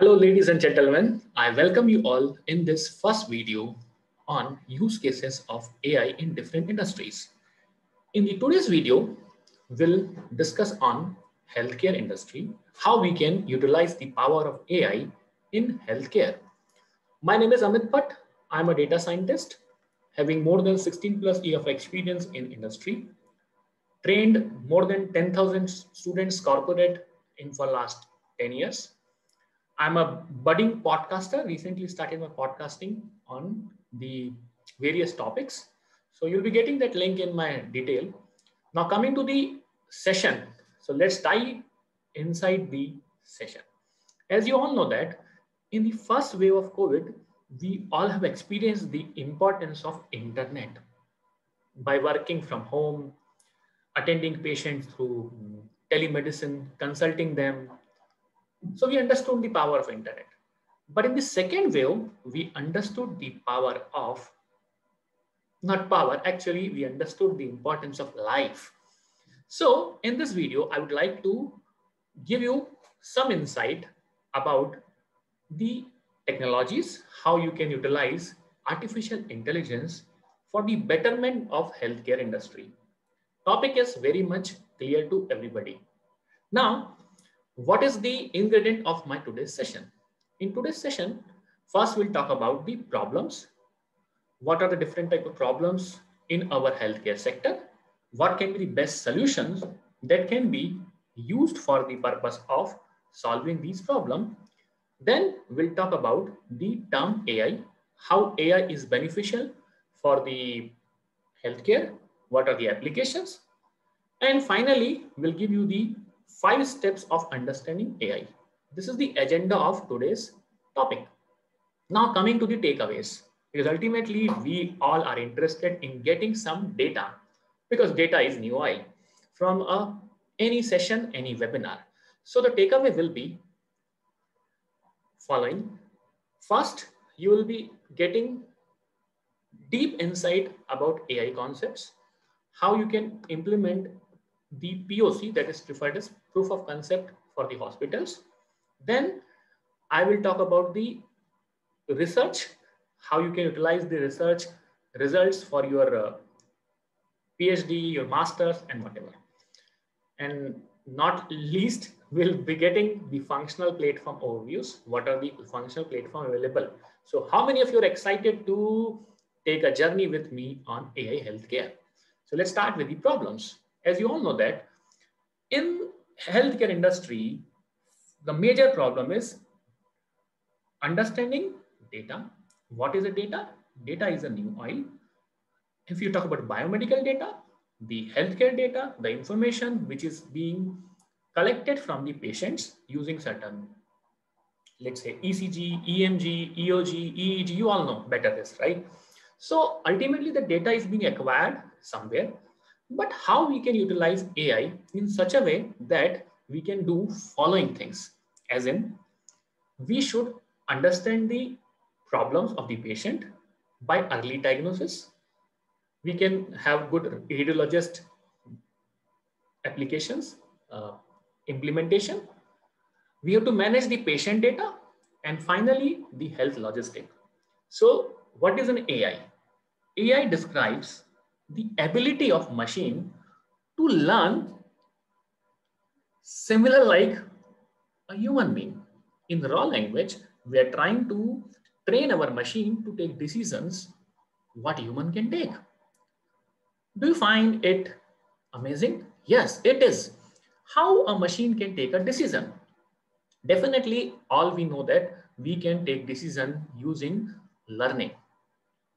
Hello, ladies and gentlemen. I welcome you all in this first video on use cases of AI in different industries. In the today's video, we'll discuss on healthcare industry, how we can utilize the power of AI in healthcare. My name is Amit Bhatt. I'm a data scientist having more than 16 plus years of experience in industry, trained more than 10,000 students corporate in for last 10 years I'm a budding podcaster, recently started my podcasting on the various topics. So you'll be getting that link in my detail. Now coming to the session. So let's dive inside the session. As you all know that in the first wave of COVID, we all have experienced the importance of internet by working from home, attending patients through telemedicine, consulting them, so we understood the power of internet. But in the second wave, we understood the power of, not power, actually we understood the importance of life. So in this video, I would like to give you some insight about the technologies, how you can utilize artificial intelligence for the betterment of healthcare industry. Topic is very much clear to everybody. Now, what is the ingredient of my today's session? In today's session, first we'll talk about the problems. What are the different type of problems in our healthcare sector? What can be the best solutions that can be used for the purpose of solving these problems? Then we'll talk about the term AI, how AI is beneficial for the healthcare, what are the applications? And finally, we'll give you the five steps of understanding AI. This is the agenda of today's topic. Now coming to the takeaways, because ultimately we all are interested in getting some data because data is new oil from a, any session, any webinar. So the takeaway will be following. First, you will be getting deep insight about AI concepts, how you can implement the POC that is referred as proof of concept for the hospitals. Then I will talk about the research, how you can utilize the research results for your uh, PhD, your master's and whatever. And not least, we'll be getting the functional platform overviews. What are the functional platform available? So how many of you are excited to take a journey with me on AI healthcare? So let's start with the problems as you all know that in healthcare industry, the major problem is understanding data. What is a data? Data is a new oil. If you talk about biomedical data, the healthcare data, the information which is being collected from the patients using certain, let's say ECG, EMG, EOG, EEG, you all know better this, right? So ultimately the data is being acquired somewhere but how we can utilize AI in such a way that we can do following things, as in we should understand the problems of the patient by early diagnosis. We can have good radiologist applications, uh, implementation. We have to manage the patient data and finally the health logistic. So what is an AI? AI describes the ability of machine to learn similar like a human being. In raw language, we are trying to train our machine to take decisions what human can take. Do you find it amazing? Yes, it is. How a machine can take a decision? Definitely, all we know that we can take decision using learning.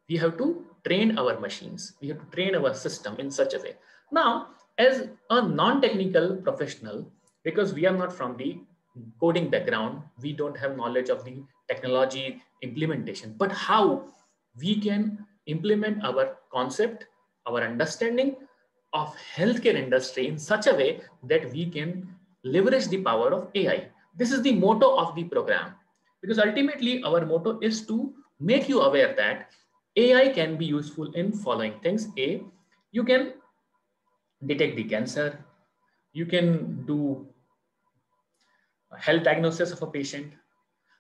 We have to train our machines. We have to train our system in such a way. Now, as a non-technical professional, because we are not from the coding background, we don't have knowledge of the technology implementation, but how we can implement our concept, our understanding of healthcare industry in such a way that we can leverage the power of AI. This is the motto of the program because ultimately our motto is to make you aware that AI can be useful in following things. A, you can detect the cancer. You can do health diagnosis of a patient.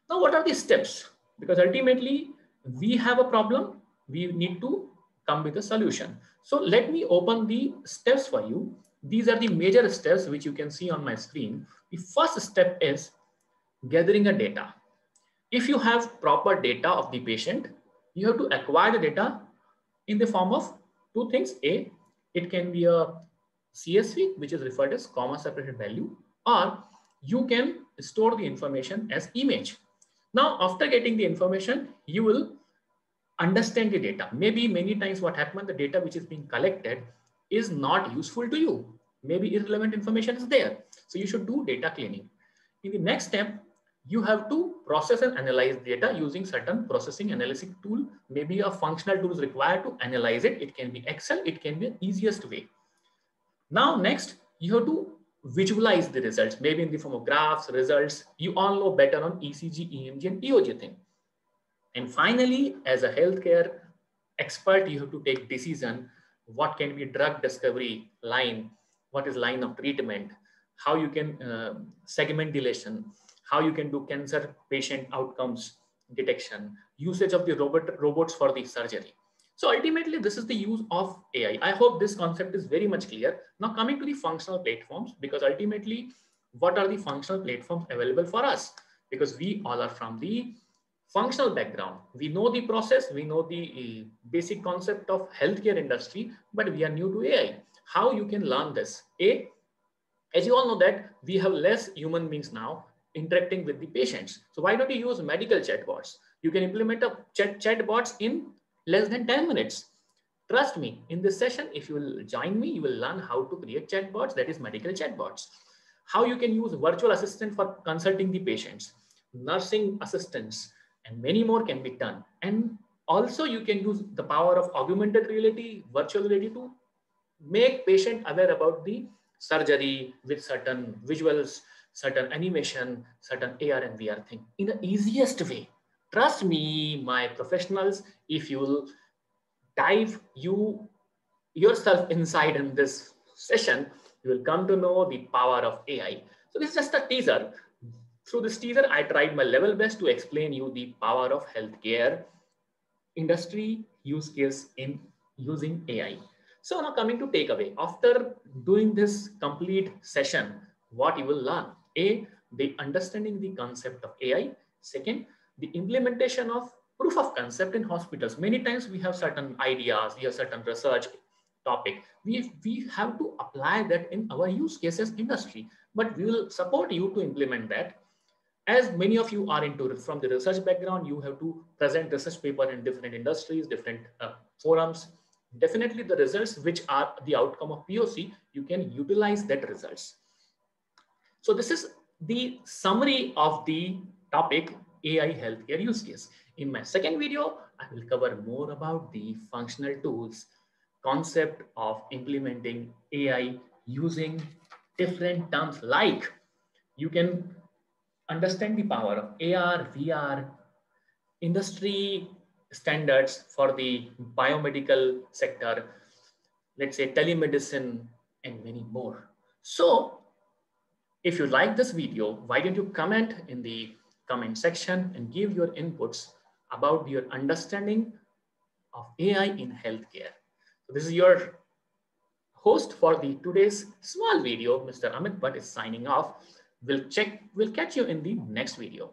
Now, what are the steps? Because ultimately, we have a problem, we need to come with a solution. So let me open the steps for you. These are the major steps which you can see on my screen. The first step is gathering a data. If you have proper data of the patient, you have to acquire the data in the form of two things. A, it can be a CSV, which is referred as comma separated value, or you can store the information as image. Now, after getting the information, you will understand the data. Maybe many times what happened, the data which is being collected is not useful to you. Maybe irrelevant information is there. So you should do data cleaning. In the next step, you have to process and analyze data using certain processing analytic tool. Maybe a functional tool is required to analyze it. It can be Excel. It can be the easiest way. Now, next, you have to visualize the results, maybe in the form of graphs, results. You all know better on ECG, EMG, and EOG thing. And finally, as a healthcare expert, you have to take decision what can be drug discovery line, what is line of treatment, how you can uh, segment deletion, how you can do cancer patient outcomes detection, usage of the robot robots for the surgery. So ultimately, this is the use of AI. I hope this concept is very much clear. Now coming to the functional platforms, because ultimately, what are the functional platforms available for us? Because we all are from the functional background. We know the process, we know the uh, basic concept of healthcare industry, but we are new to AI. How you can learn this? A, as you all know that we have less human beings now interacting with the patients. So why don't you use medical chatbots? You can implement a chat chatbots in less than 10 minutes. Trust me, in this session, if you will join me, you will learn how to create chatbots, that is medical chatbots. How you can use virtual assistant for consulting the patients, nursing assistants, and many more can be done. And also you can use the power of augmented reality, virtual reality to make patient aware about the surgery with certain visuals, certain animation, certain AR and VR thing in the easiest way. Trust me, my professionals, if you will dive you yourself inside in this session, you will come to know the power of AI. So this is just a teaser. Through this teaser, I tried my level best to explain you the power of healthcare industry use case in using AI. So now coming to takeaway, after doing this complete session, what you will learn? A, the understanding the concept of AI. Second, the implementation of proof of concept in hospitals. Many times we have certain ideas, we have certain research topic. We, we have to apply that in our use cases industry, but we will support you to implement that as many of you are into from the research background, you have to present research paper in different industries, different uh, forums. Definitely the results which are the outcome of POC, you can utilize that results. So this is the summary of the topic AI healthcare use case. In my second video, I will cover more about the functional tools, concept of implementing AI using different terms like you can understand the power of AR, VR, industry standards for the biomedical sector, let's say telemedicine, and many more. So if you like this video, why don't you comment in the comment section and give your inputs about your understanding of AI in healthcare. So this is your host for the today's small video, Mr. Amit Bhatt is signing off. We'll check, we'll catch you in the next video.